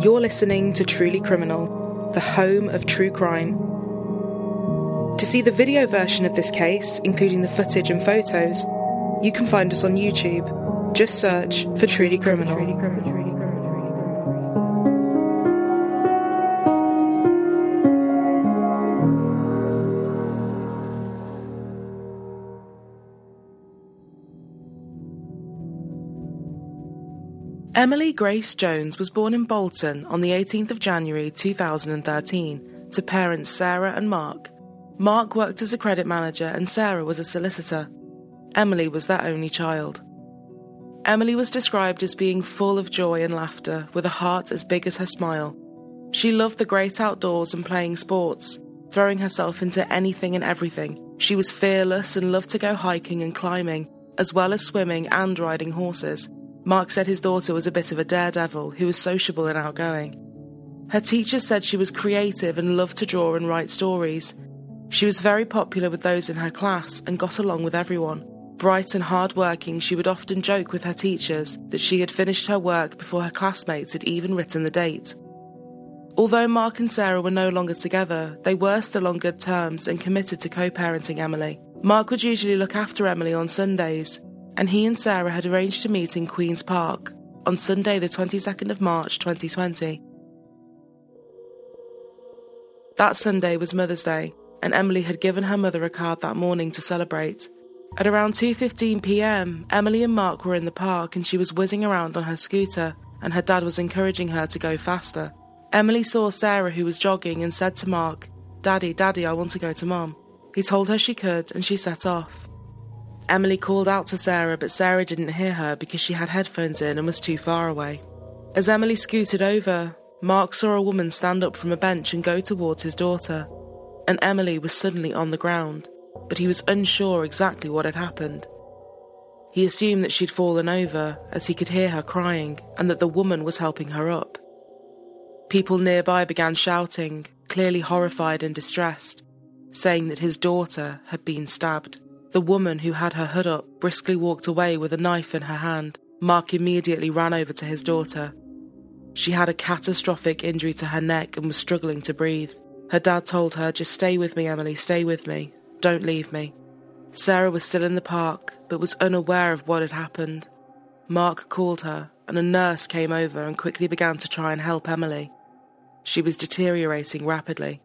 You're listening to Truly Criminal, the home of true crime. To see the video version of this case, including the footage and photos, you can find us on YouTube. Just search for Truly Criminal. Emily Grace Jones was born in Bolton on the 18th of January 2013 to parents Sarah and Mark. Mark worked as a credit manager and Sarah was a solicitor. Emily was their only child. Emily was described as being full of joy and laughter, with a heart as big as her smile. She loved the great outdoors and playing sports, throwing herself into anything and everything. She was fearless and loved to go hiking and climbing, as well as swimming and riding horses. Mark said his daughter was a bit of a daredevil who was sociable and outgoing. Her teacher said she was creative and loved to draw and write stories. She was very popular with those in her class and got along with everyone. Bright and hard-working, she would often joke with her teachers that she had finished her work before her classmates had even written the date. Although Mark and Sarah were no longer together, they were still on good terms and committed to co parenting Emily. Mark would usually look after Emily on Sundays, and he and Sarah had arranged to meet in Queen's Park on Sunday, the 22nd of March 2020. That Sunday was Mother's Day, and Emily had given her mother a card that morning to celebrate. At around 2:15 p.m., Emily and Mark were in the park and she was whizzing around on her scooter, and her dad was encouraging her to go faster. Emily saw Sarah who was jogging and said to Mark, "Daddy, daddy, I want to go to mom." He told her she could and she set off. Emily called out to Sarah, but Sarah didn't hear her because she had headphones in and was too far away. As Emily scooted over, Mark saw a woman stand up from a bench and go towards his daughter, and Emily was suddenly on the ground, but he was unsure exactly what had happened. He assumed that she'd fallen over as he could hear her crying and that the woman was helping her up. People nearby began shouting, clearly horrified and distressed, saying that his daughter had been stabbed. The woman who had her hood up briskly walked away with a knife in her hand. Mark immediately ran over to his daughter. She had a catastrophic injury to her neck and was struggling to breathe. Her dad told her, Just stay with me, Emily, stay with me. Don't leave me. Sarah was still in the park, but was unaware of what had happened. Mark called her, and a nurse came over and quickly began to try and help Emily. She was deteriorating rapidly.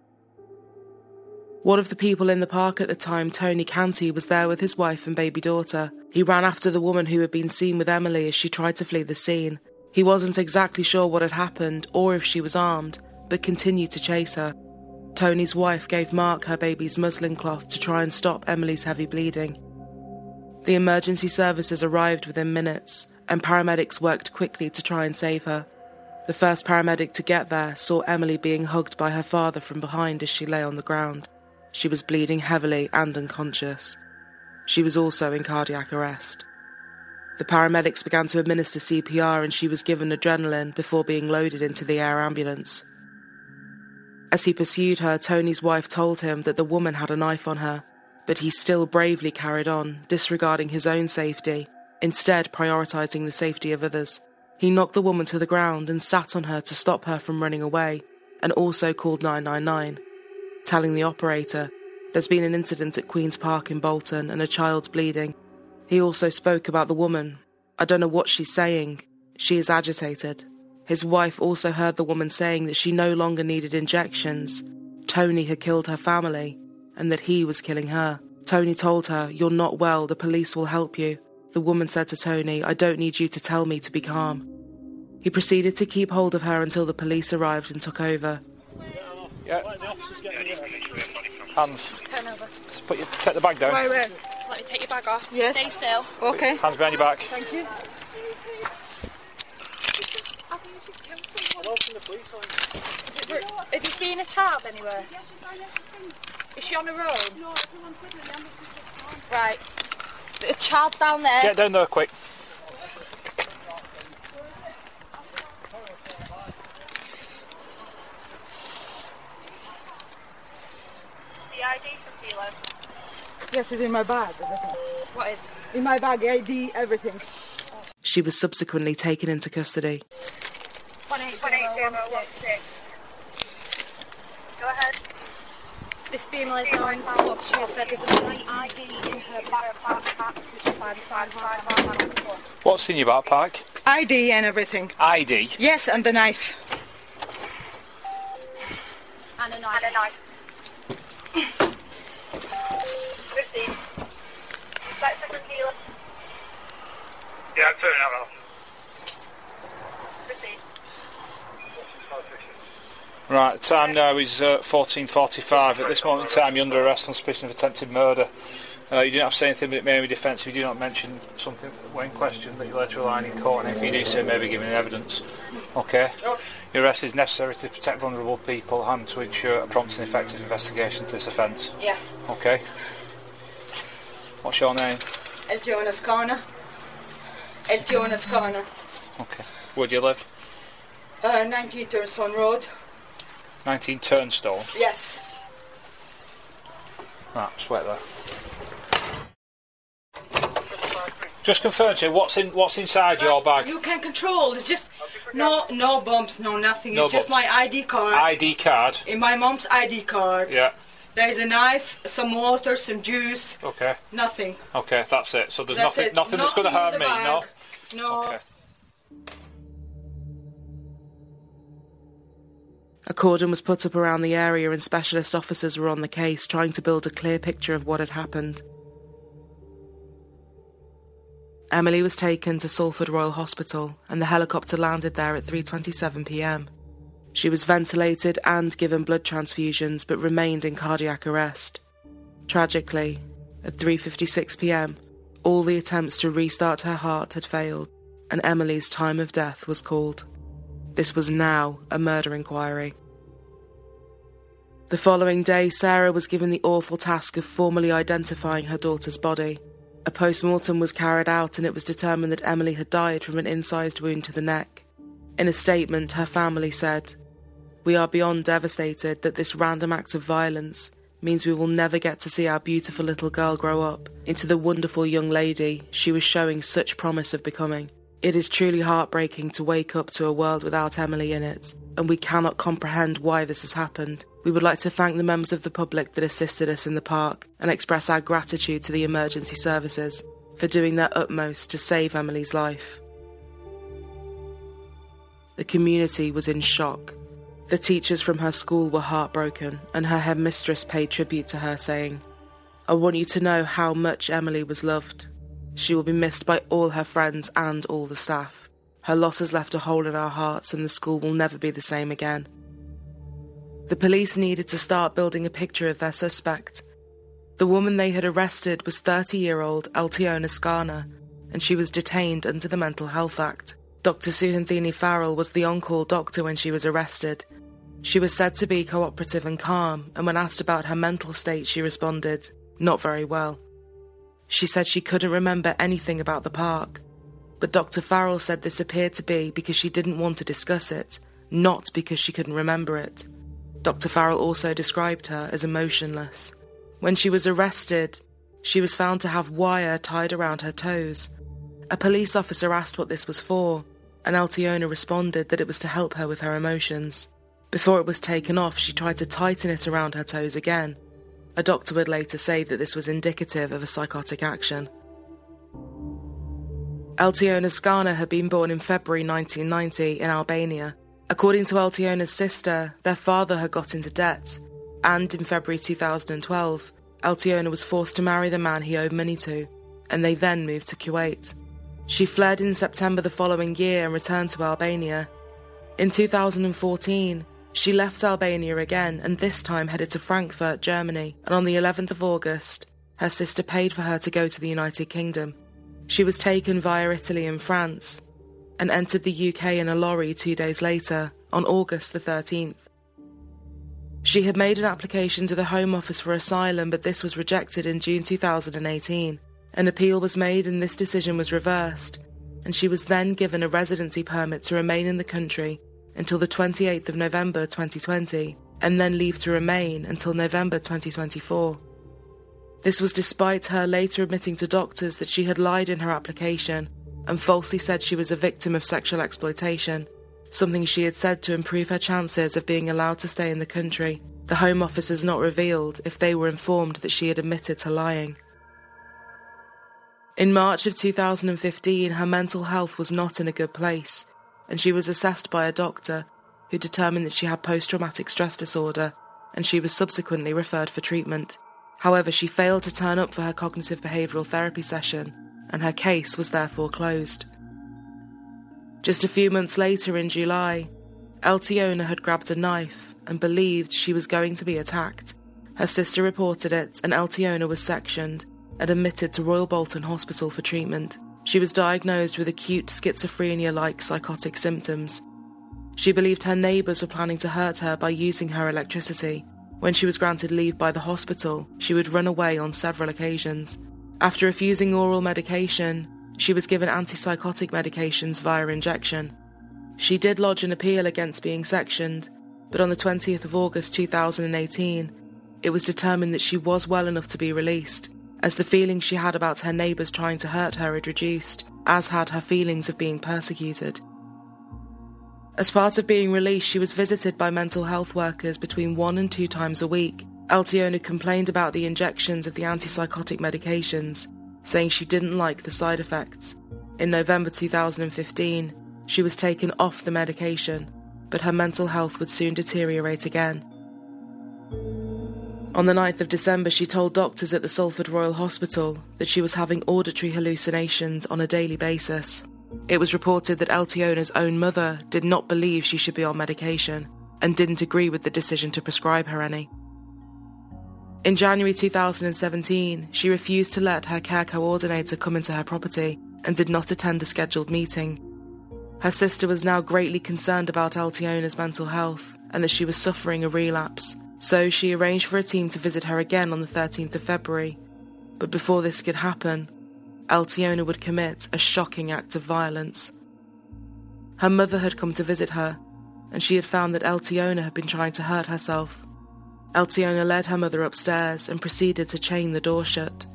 One of the people in the park at the time, Tony Canty, was there with his wife and baby daughter. He ran after the woman who had been seen with Emily as she tried to flee the scene. He wasn't exactly sure what had happened or if she was armed, but continued to chase her. Tony's wife gave Mark her baby's muslin cloth to try and stop Emily's heavy bleeding. The emergency services arrived within minutes, and paramedics worked quickly to try and save her. The first paramedic to get there saw Emily being hugged by her father from behind as she lay on the ground. She was bleeding heavily and unconscious. She was also in cardiac arrest. The paramedics began to administer CPR and she was given adrenaline before being loaded into the air ambulance. As he pursued her, Tony's wife told him that the woman had a knife on her, but he still bravely carried on, disregarding his own safety, instead, prioritizing the safety of others. He knocked the woman to the ground and sat on her to stop her from running away, and also called 999 telling the operator there's been an incident at Queen's Park in Bolton and a child's bleeding. He also spoke about the woman. I don't know what she's saying. She is agitated. His wife also heard the woman saying that she no longer needed injections. Tony had killed her family and that he was killing her. Tony told her, You're not well, the police will help you. The woman said to Tony, I don't need you to tell me to be calm. He proceeded to keep hold of her until the police arrived and took over. Yeah. Hands. Just put your, take the bag down. Wait, wait. Let me take your bag off. Yes. Stay still. Okay. Hands behind your back. Thank you. I think she's killed someone. Have you seen a child anywhere? Is she on her own? No, everyone's with me. The ambulance is just gone. Right. A child's down there. Get down there quick. The ID for Sheila. Yes, it's in my bag. What is? In my bag, ID, everything. She was subsequently taken into custody. 18016. Go ahead. This female is now in court. She has said there's a white ID in her backpack, which is by the side of her What's in your backpack? ID and everything. ID. Yes, and the knife. and a knife. And a knife. 15. That's for Sheila. Yeah, I'm turning out 15. Right, the time now is uh, 14.45. At this moment in time, you're under arrest on suspicion of attempted murder. Uh, you do not have to say anything but it may be defence if you do not mention something when questioned that you later rely in court, and if you do so, may be given evidence. Okay? Your arrest is necessary to protect vulnerable people and to ensure a prompt and effective investigation to this offence. Yeah. Okay? What's your name? El Jonas Corner. El Jonas Corner. Okay. Where do you live? Uh, 19 Turnstone Road. 19 Turnstone. Yes. Right, wait there. Just confirm to you what's in what's inside your bag. You can control. It's just no, no bumps, no nothing. No it's just my ID card. ID card. In my mom's ID card. Yeah. There's a knife, some water, some juice. Okay. Nothing. Okay, that's it. So there's That's nothing it. nothing that's going to Nothing harm me, bag. no? No. Okay. A cordon was put up around the area and specialist officers were on the case trying to build a clear picture of what had happened. Emily was taken to Salford Royal Hospital and the helicopter landed there at 3:27 p.m. She was ventilated and given blood transfusions but remained in cardiac arrest. Tragically, at 3:56 p.m., all the attempts to restart her heart had failed and Emily's time of death was called. This was now a murder inquiry. The following day, Sarah was given the awful task of formally identifying her daughter's body. A post mortem was carried out, and it was determined that Emily had died from an incised wound to the neck. In a statement, her family said, We are beyond devastated that this random act of violence means we will never get to see our beautiful little girl grow up into the wonderful young lady she was showing such promise of becoming. It is truly heartbreaking to wake up to a world without Emily in it, and we cannot comprehend why this has happened. We would like to thank the members of the public that assisted us in the park and express our gratitude to the emergency services for doing their utmost to save Emily's life. The community was in shock. The teachers from her school were heartbroken, and her headmistress paid tribute to her, saying, I want you to know how much Emily was loved. She will be missed by all her friends and all the staff. Her loss has left a hole in our hearts, and the school will never be the same again. The police needed to start building a picture of their suspect. The woman they had arrested was 30 year old Eltiona Skana, and she was detained under the Mental Health Act. Dr. Suhanthini Farrell was the on call doctor when she was arrested. She was said to be cooperative and calm, and when asked about her mental state, she responded, Not very well. She said she couldn't remember anything about the park, but Dr. Farrell said this appeared to be because she didn't want to discuss it, not because she couldn't remember it. Dr. Farrell also described her as emotionless. When she was arrested, she was found to have wire tied around her toes. A police officer asked what this was for, and Eltiona responded that it was to help her with her emotions. Before it was taken off, she tried to tighten it around her toes again. A doctor would later say that this was indicative of a psychotic action. Eltiona Skana had been born in February 1990 in Albania. According to Eltiona's sister, their father had got into debt, and in February 2012, Eltiona was forced to marry the man he owed money to, and they then moved to Kuwait. She fled in September the following year and returned to Albania. In 2014, she left Albania again and this time headed to Frankfurt, Germany, and on the 11th of August, her sister paid for her to go to the United Kingdom. She was taken via Italy and France and entered the UK in a lorry two days later on August the 13th. She had made an application to the Home Office for asylum, but this was rejected in June 2018. An appeal was made and this decision was reversed, and she was then given a residency permit to remain in the country until the 28th of November 2020, and then leave to remain until November 2024. This was despite her later admitting to doctors that she had lied in her application and falsely said she was a victim of sexual exploitation something she had said to improve her chances of being allowed to stay in the country. The Home Office has not revealed if they were informed that she had admitted to lying. In March of 2015, her mental health was not in a good place, and she was assessed by a doctor who determined that she had post traumatic stress disorder, and she was subsequently referred for treatment. However, she failed to turn up for her cognitive behavioural therapy session, and her case was therefore closed. Just a few months later, in July, Eltiona had grabbed a knife and believed she was going to be attacked. Her sister reported it, and Eltiona was sectioned and admitted to Royal Bolton Hospital for treatment. She was diagnosed with acute schizophrenia like psychotic symptoms. She believed her neighbours were planning to hurt her by using her electricity. When she was granted leave by the hospital, she would run away on several occasions. After refusing oral medication, she was given antipsychotic medications via injection. She did lodge an appeal against being sectioned, but on the 20th of August 2018, it was determined that she was well enough to be released, as the feelings she had about her neighbours trying to hurt her had reduced, as had her feelings of being persecuted. As part of being released, she was visited by mental health workers between one and two times a week. Eltiona complained about the injections of the antipsychotic medications saying she didn't like the side effects. In November 2015, she was taken off the medication, but her mental health would soon deteriorate again. On the 9th of December, she told doctors at the Salford Royal Hospital that she was having auditory hallucinations on a daily basis. It was reported that Eltiona's own mother did not believe she should be on medication and didn't agree with the decision to prescribe her any. In January 2017, she refused to let her care coordinator come into her property and did not attend a scheduled meeting. Her sister was now greatly concerned about Eltiona's mental health and that she was suffering a relapse, so she arranged for a team to visit her again on the 13th of February. But before this could happen, Eltiona would commit a shocking act of violence. Her mother had come to visit her, and she had found that Eltiona had been trying to hurt herself. Eltiona led her mother upstairs and proceeded to chain the door shut.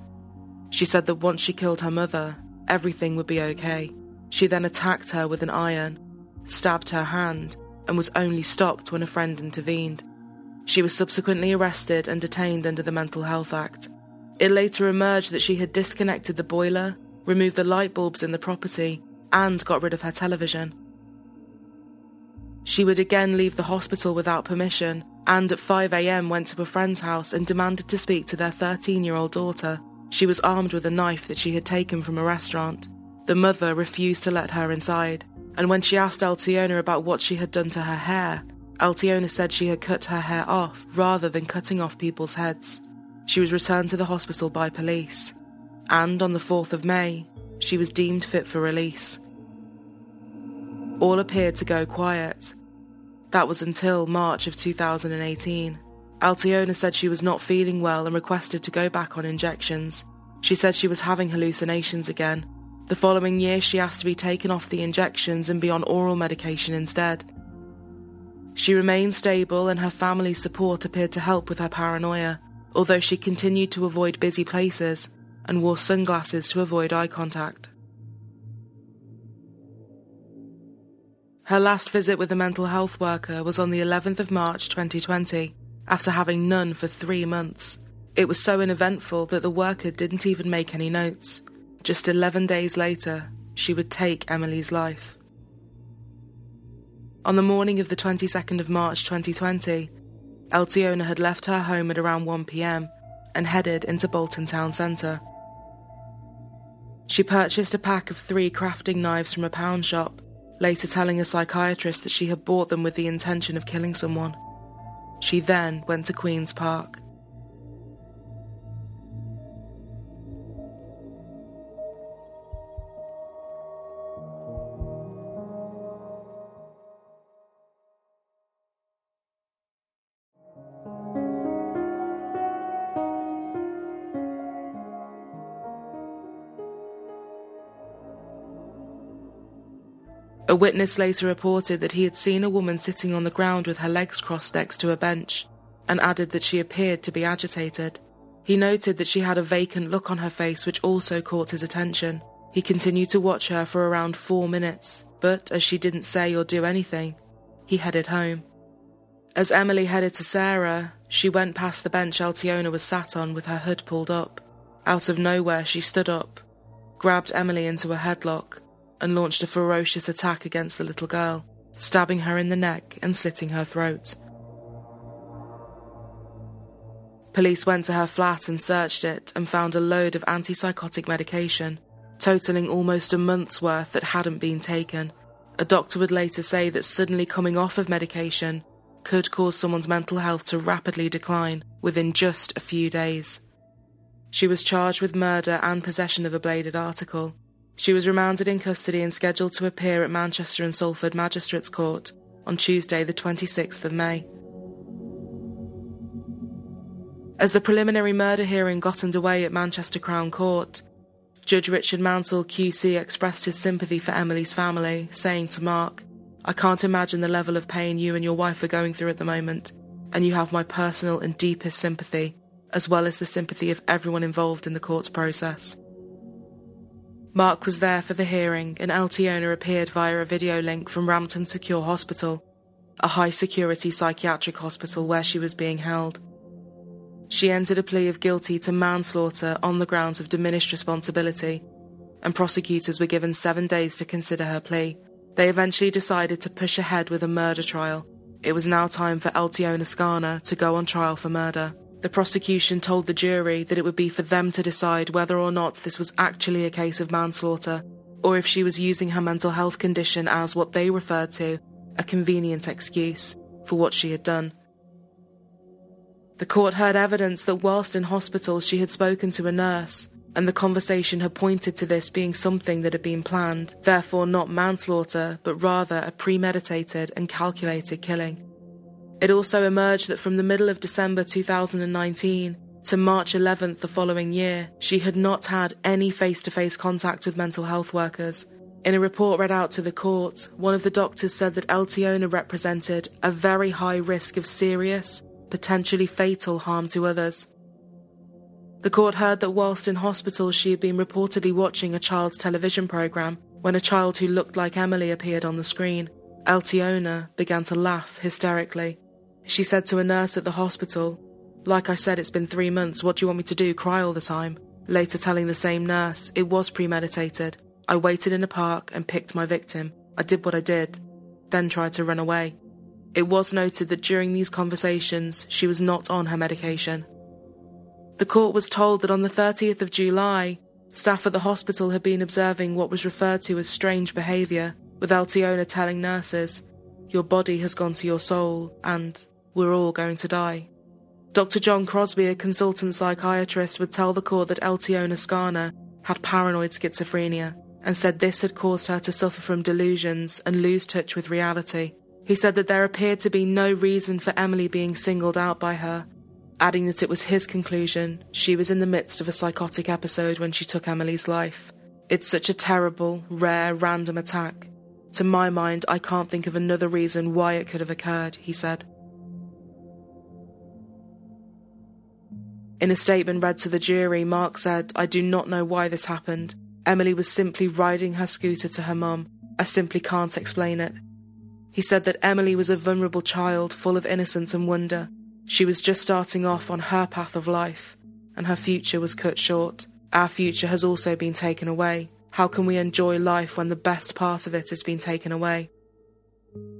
She said that once she killed her mother, everything would be okay. She then attacked her with an iron, stabbed her hand, and was only stopped when a friend intervened. She was subsequently arrested and detained under the Mental Health Act. It later emerged that she had disconnected the boiler, removed the light bulbs in the property, and got rid of her television. She would again leave the hospital without permission and at 5am went to a friend's house and demanded to speak to their 13 year old daughter. She was armed with a knife that she had taken from a restaurant. The mother refused to let her inside, and when she asked Eltiona about what she had done to her hair, Eltiona said she had cut her hair off rather than cutting off people's heads. She was returned to the hospital by police, and on the 4th of May, she was deemed fit for release. All appeared to go quiet, that was until March of 2018. Eltiona said she was not feeling well and requested to go back on injections. She said she was having hallucinations again. The following year, she asked to be taken off the injections and be on oral medication instead. She remained stable, and her family's support appeared to help with her paranoia, although she continued to avoid busy places and wore sunglasses to avoid eye contact. Her last visit with a mental health worker was on the 11th of March 2020, after having none for three months. It was so uneventful that the worker didn't even make any notes. Just 11 days later, she would take Emily's life. On the morning of the 22nd of March 2020, Eltiona had left her home at around 1pm and headed into Bolton Town Centre. She purchased a pack of three crafting knives from a pound shop later telling a psychiatrist that she had bought them with the intention of killing someone. She then went to Queen's Park. A witness later reported that he had seen a woman sitting on the ground with her legs crossed next to a bench and added that she appeared to be agitated. He noted that she had a vacant look on her face, which also caught his attention. He continued to watch her for around four minutes, but as she didn't say or do anything, he headed home. As Emily headed to Sarah, she went past the bench Eltiona was sat on with her hood pulled up. Out of nowhere, she stood up, grabbed Emily into a headlock, and launched a ferocious attack against the little girl, stabbing her in the neck and slitting her throat. Police went to her flat and searched it and found a load of antipsychotic medication, totaling almost a month's worth that hadn't been taken. A doctor would later say that suddenly coming off of medication could cause someone's mental health to rapidly decline within just a few days. She was charged with murder and possession of a bladed article. She was remanded in custody and scheduled to appear at Manchester and Salford Magistrates Court on Tuesday, the 26th of May. As the preliminary murder hearing got underway at Manchester Crown Court, Judge Richard Mansell QC expressed his sympathy for Emily's family, saying to Mark, I can't imagine the level of pain you and your wife are going through at the moment, and you have my personal and deepest sympathy, as well as the sympathy of everyone involved in the court's process. Mark was there for the hearing, and Eltiona appeared via a video link from Rampton Secure Hospital, a high security psychiatric hospital where she was being held. She entered a plea of guilty to manslaughter on the grounds of diminished responsibility, and prosecutors were given seven days to consider her plea. They eventually decided to push ahead with a murder trial. It was now time for Eltiona Skana to go on trial for murder. The prosecution told the jury that it would be for them to decide whether or not this was actually a case of manslaughter, or if she was using her mental health condition as what they referred to a convenient excuse for what she had done. The court heard evidence that whilst in hospital she had spoken to a nurse, and the conversation had pointed to this being something that had been planned, therefore not manslaughter, but rather a premeditated and calculated killing. It also emerged that from the middle of December 2019 to March 11th the following year, she had not had any face to face contact with mental health workers. In a report read out to the court, one of the doctors said that Eltiona represented a very high risk of serious, potentially fatal harm to others. The court heard that whilst in hospital, she had been reportedly watching a child's television program when a child who looked like Emily appeared on the screen. Eltiona began to laugh hysterically. She said to a nurse at the hospital, Like I said, it's been three months, what do you want me to do? Cry all the time? Later telling the same nurse, It was premeditated. I waited in a park and picked my victim. I did what I did, then tried to run away. It was noted that during these conversations, she was not on her medication. The court was told that on the 30th of July, staff at the hospital had been observing what was referred to as strange behaviour, with Eltiona telling nurses, Your body has gone to your soul, and we're all going to die. Dr. John Crosby, a consultant psychiatrist, would tell the court that Eltiona Skana had paranoid schizophrenia and said this had caused her to suffer from delusions and lose touch with reality. He said that there appeared to be no reason for Emily being singled out by her, adding that it was his conclusion she was in the midst of a psychotic episode when she took Emily's life. It's such a terrible, rare, random attack. To my mind, I can't think of another reason why it could have occurred, he said. In a statement read to the jury, Mark said, I do not know why this happened. Emily was simply riding her scooter to her mum. I simply can't explain it. He said that Emily was a vulnerable child full of innocence and wonder. She was just starting off on her path of life, and her future was cut short. Our future has also been taken away. How can we enjoy life when the best part of it has been taken away?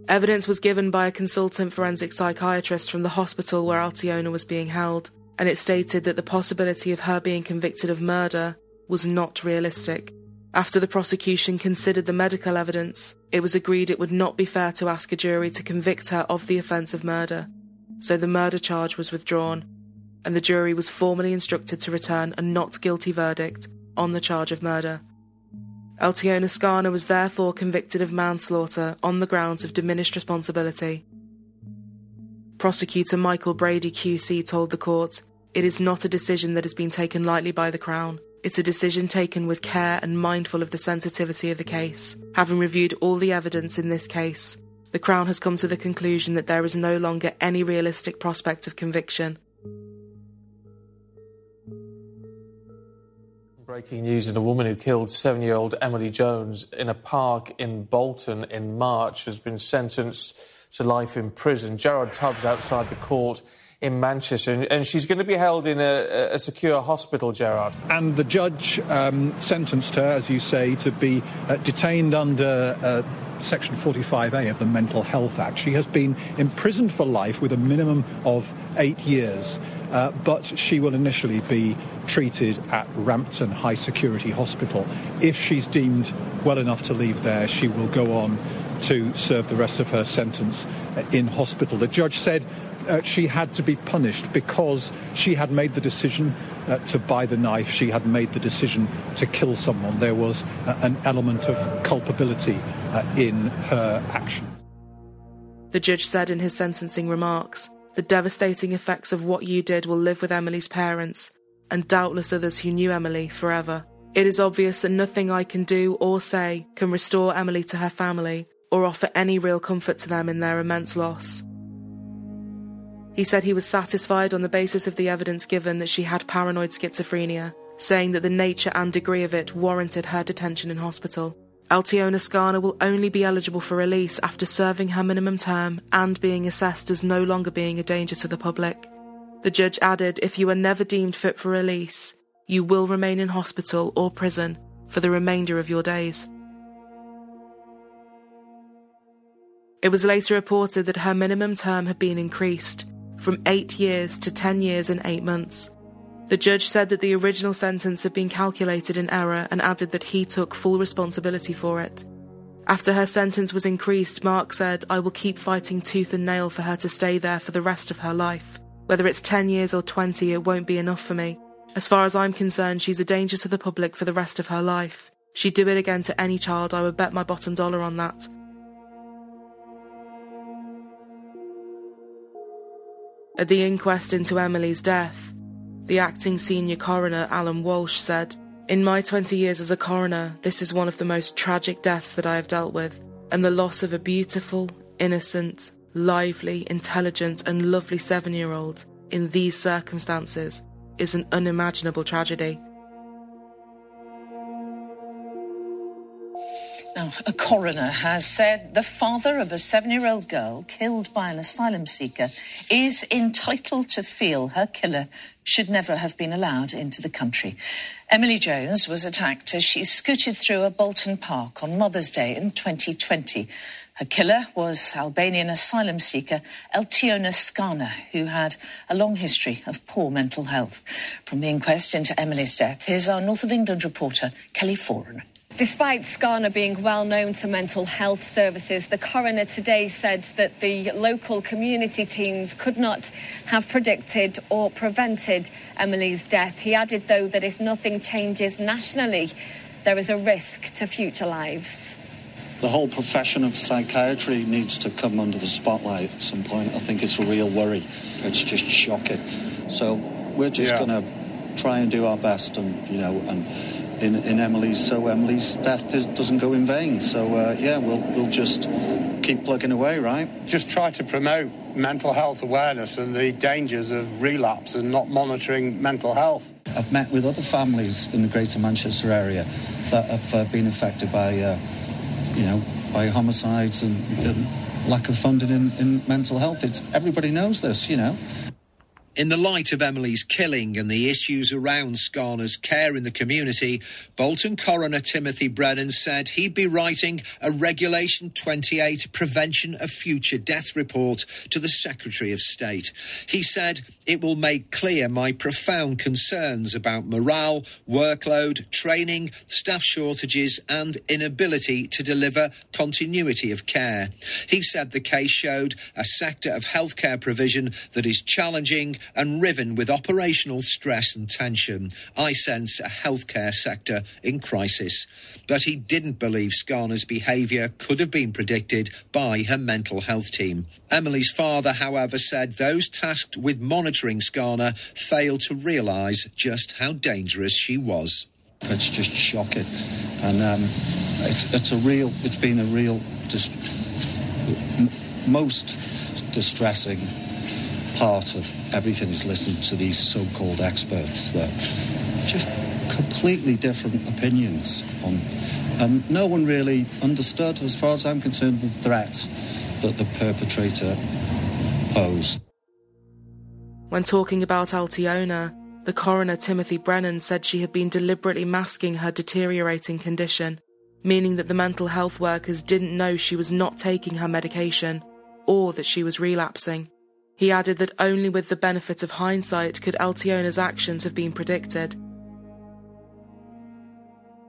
Evidence was given by a consultant forensic psychiatrist from the hospital where Eltiona was being held and it stated that the possibility of her being convicted of murder was not realistic. After the prosecution considered the medical evidence, it was agreed it would not be fair to ask a jury to convict her of the offence of murder, so the murder charge was withdrawn, and the jury was formally instructed to return a not guilty verdict on the charge of murder. Eltiona Skana was therefore convicted of manslaughter on the grounds of diminished responsibility. Prosecutor Michael Brady QC told the court it is not a decision that has been taken lightly by the Crown. It's a decision taken with care and mindful of the sensitivity of the case. Having reviewed all the evidence in this case, the Crown has come to the conclusion that there is no longer any realistic prospect of conviction. Breaking news: and a woman who killed seven-year-old Emily Jones in a park in Bolton in March has been sentenced to life in prison. Gerard Tubbs outside the court in Manchester, and she's going to be held in a, a secure hospital, Gerard. And the judge um, sentenced her, as you say, to be uh, detained under. Uh, Section 45A of the Mental Health Act. She has been imprisoned for life with a minimum of eight years. Uh, but she will initially be treated at Rampton High Security Hospital. If she's deemed well enough to leave there, she will go on to serve the rest of her sentence uh, in hospital. The judge said uh, she had to be punished because she had made the decision uh, to buy the knife. She had made the decision to kill someone. There was uh, an element of culpability uh, in her actions. The judge said in his sentencing remarks the devastating effects of what you did will live with Emily's parents and doubtless others who knew Emily forever. It is obvious that nothing I can do or say can restore Emily to her family or offer any real comfort to them in their immense loss. He said he was satisfied on the basis of the evidence given that she had paranoid schizophrenia, saying that the nature and degree of it warranted her detention in hospital. Eltiona Skana will only be eligible for release after serving her minimum term and being assessed as no longer being a danger to the public. The judge added if you are never deemed fit for release, you will remain in hospital or prison for the remainder of your days. It was later reported that her minimum term had been increased from eight years to 10 years and eight months. The judge said that the original sentence had been calculated in error and added that he took full responsibility for it. After her sentence was increased, Mark said, I will keep fighting tooth and nail for her to stay there for the rest of her life. Whether it's 10 years or 20, it won't be enough for me. As far as I'm concerned, she's a danger to the public for the rest of her life. She'd do it again to any child, I would bet my bottom dollar on that. At the inquest into Emily's death, the acting senior coroner, Alan Walsh, said, In my 20 years as a coroner, this is one of the most tragic deaths that I have dealt with, and the loss of a beautiful, innocent, lively, intelligent, and lovely seven year old in these circumstances is an unimaginable tragedy. Now, a coroner has said the father of a seven year old girl killed by an asylum seeker is entitled to feel her killer should never have been allowed into the country. Emily Jones was attacked as she scooted through a Bolton park on Mother's Day in 2020. Her killer was Albanian asylum seeker Eltiona Skana, who had a long history of poor mental health. From the inquest into Emily's death, here's our North of England reporter, Kelly Foran. Despite Skana being well known to mental health services, the coroner today said that the local community teams could not have predicted or prevented Emily's death. He added, though, that if nothing changes nationally, there is a risk to future lives. The whole profession of psychiatry needs to come under the spotlight at some point. I think it's a real worry. It's just shocking. So we're just yeah. going to try and do our best and, you know, and in, in Emily's, so Emily's death doesn't go in vain. So uh, yeah, we'll we'll just keep plugging away, right? Just try to promote mental health awareness and the dangers of relapse and not monitoring mental health. I've met with other families in the Greater Manchester area that have uh, been affected by, uh, you know, by homicides and, and lack of funding in, in mental health. It's everybody knows this, you know. In the light of Emily's killing and the issues around Skana's care in the community, Bolton coroner Timothy Brennan said he'd be writing a Regulation 28 Prevention of Future Death report to the Secretary of State. He said it will make clear my profound concerns about morale, workload, training, staff shortages, and inability to deliver continuity of care. He said the case showed a sector of healthcare provision that is challenging and riven with operational stress and tension. I sense a healthcare sector in crisis. But he didn't believe Skana's behaviour could have been predicted by her mental health team. Emily's father, however, said those tasked with monitoring Skana failed to realise just how dangerous she was. It's just shocking, and um, it's it's a real. It's been a real, just most distressing part of everything is listening to these so-called experts that just completely different opinions on, and no one really understood, as far as I'm concerned, the threat that the perpetrator posed. When talking about Eltiona, the coroner Timothy Brennan said she had been deliberately masking her deteriorating condition, meaning that the mental health workers didn't know she was not taking her medication or that she was relapsing. He added that only with the benefit of hindsight could Eltiona's actions have been predicted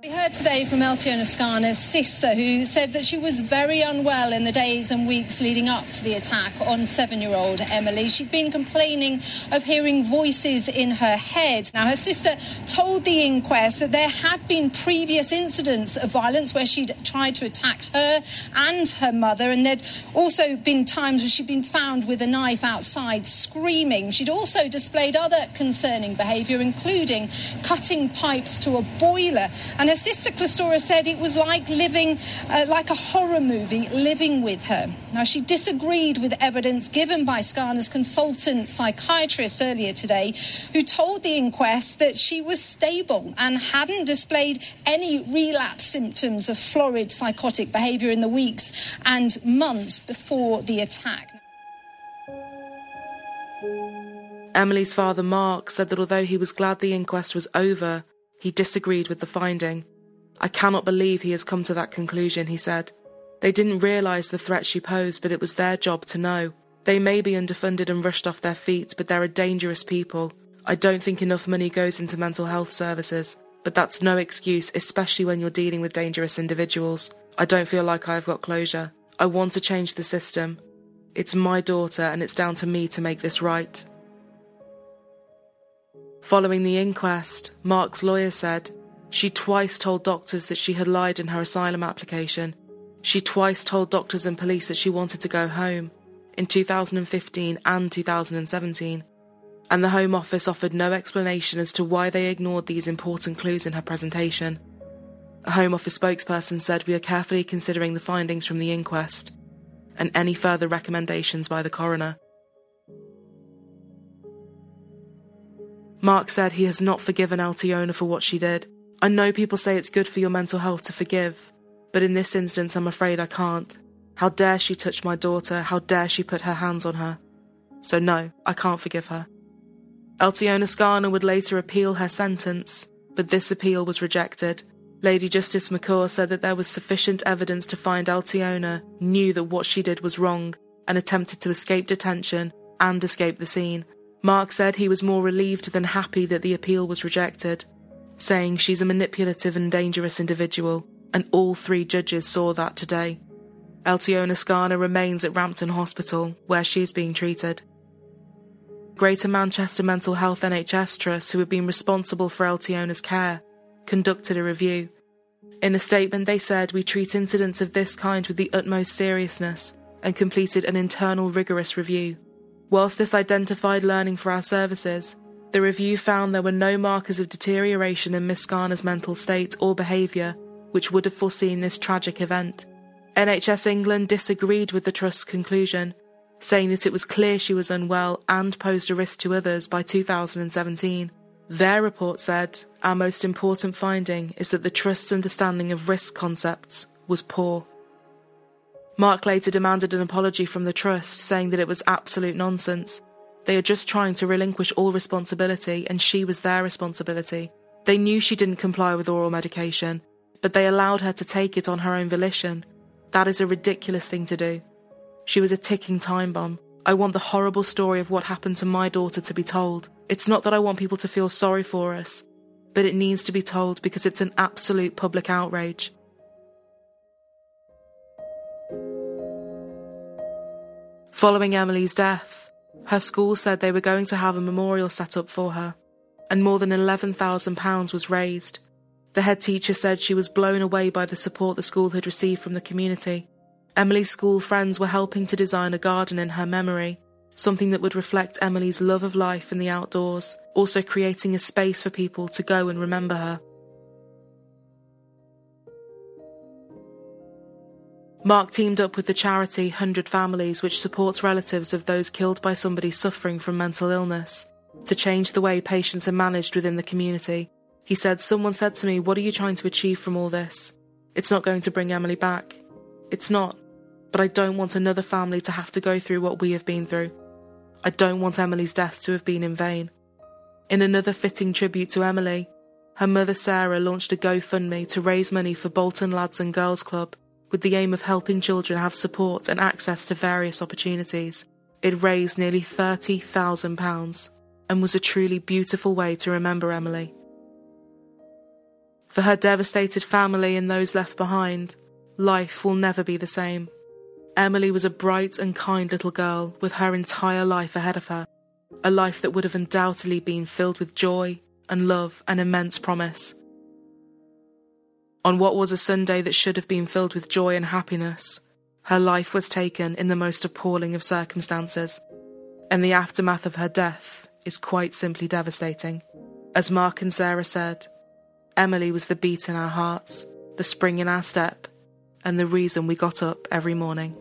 we heard today from Eltiona Skana's sister, who said that she was very unwell in the days and weeks leading up to the attack on seven year old Emily. She'd been complaining of hearing voices in her head. Now, her sister told the inquest that there had been previous incidents of violence where she'd tried to attack her and her mother, and there'd also been times where she'd been found with a knife outside screaming. She'd also displayed other concerning behaviour, including cutting pipes to a boiler. And and her sister Clistora said it was like living, uh, like a horror movie, living with her. Now, she disagreed with evidence given by Skana's consultant psychiatrist earlier today, who told the inquest that she was stable and hadn't displayed any relapse symptoms of florid psychotic behaviour in the weeks and months before the attack. Emily's father, Mark, said that although he was glad the inquest was over, he disagreed with the finding. I cannot believe he has come to that conclusion, he said. They didn't realise the threat she posed, but it was their job to know. They may be underfunded and rushed off their feet, but they're a dangerous people. I don't think enough money goes into mental health services, but that's no excuse, especially when you're dealing with dangerous individuals. I don't feel like I've got closure. I want to change the system. It's my daughter, and it's down to me to make this right. Following the inquest, Mark's lawyer said she twice told doctors that she had lied in her asylum application. She twice told doctors and police that she wanted to go home in 2015 and 2017. And the Home Office offered no explanation as to why they ignored these important clues in her presentation. A Home Office spokesperson said, We are carefully considering the findings from the inquest and any further recommendations by the coroner. Mark said he has not forgiven Eltiona for what she did. I know people say it's good for your mental health to forgive, but in this instance, I'm afraid I can't. How dare she touch my daughter? How dare she put her hands on her? So, no, I can't forgive her. Eltiona Skana would later appeal her sentence, but this appeal was rejected. Lady Justice McCaw said that there was sufficient evidence to find Eltiona knew that what she did was wrong and attempted to escape detention and escape the scene. Mark said he was more relieved than happy that the appeal was rejected, saying she's a manipulative and dangerous individual, and all three judges saw that today. Eltiona Skana remains at Rampton Hospital, where she is being treated. Greater Manchester Mental Health NHS Trust, who have been responsible for Eltiona's care, conducted a review. In a statement, they said, We treat incidents of this kind with the utmost seriousness and completed an internal rigorous review. Whilst this identified learning for our services, the review found there were no markers of deterioration in Miss Skana's mental state or behaviour which would have foreseen this tragic event. NHS England disagreed with the Trust's conclusion, saying that it was clear she was unwell and posed a risk to others by 2017. Their report said, Our most important finding is that the Trust's understanding of risk concepts was poor. Mark later demanded an apology from the Trust, saying that it was absolute nonsense. They are just trying to relinquish all responsibility, and she was their responsibility. They knew she didn't comply with oral medication, but they allowed her to take it on her own volition. That is a ridiculous thing to do. She was a ticking time bomb. I want the horrible story of what happened to my daughter to be told. It's not that I want people to feel sorry for us, but it needs to be told because it's an absolute public outrage. Following Emily's death, Her school said they were going to have a memorial set up for her, and more than £11,000 was raised. The head teacher said she was blown away by the support the school had received from the community. Emily's school friends were helping to design a garden in her memory, something that would reflect Emily's love of life and the outdoors, also creating a space for people to go and remember her. Mark teamed up with the charity 100 Families, which supports relatives of those killed by somebody suffering from mental illness, to change the way patients are managed within the community. He said, Someone said to me, What are you trying to achieve from all this? It's not going to bring Emily back. It's not. But I don't want another family to have to go through what we have been through. I don't want Emily's death to have been in vain. In another fitting tribute to Emily, her mother Sarah launched a GoFundMe to raise money for Bolton Lads and Girls Club with the aim of helping children have support and access to various opportunities. It raised nearly £30,000 and was a truly beautiful way to remember Emily. For her devastated family and those left behind, life will never be the same. Emily was a bright and kind little girl with her entire life ahead of her, a life that would have undoubtedly been filled with joy and love and immense promise. On what was a Sunday that should have been filled with joy and happiness, her life was taken in the most appalling of circumstances, and the aftermath of her death is quite simply devastating. As Mark and Sarah said, Emily was the beat in our hearts, the spring in our step, and the reason we got up every morning.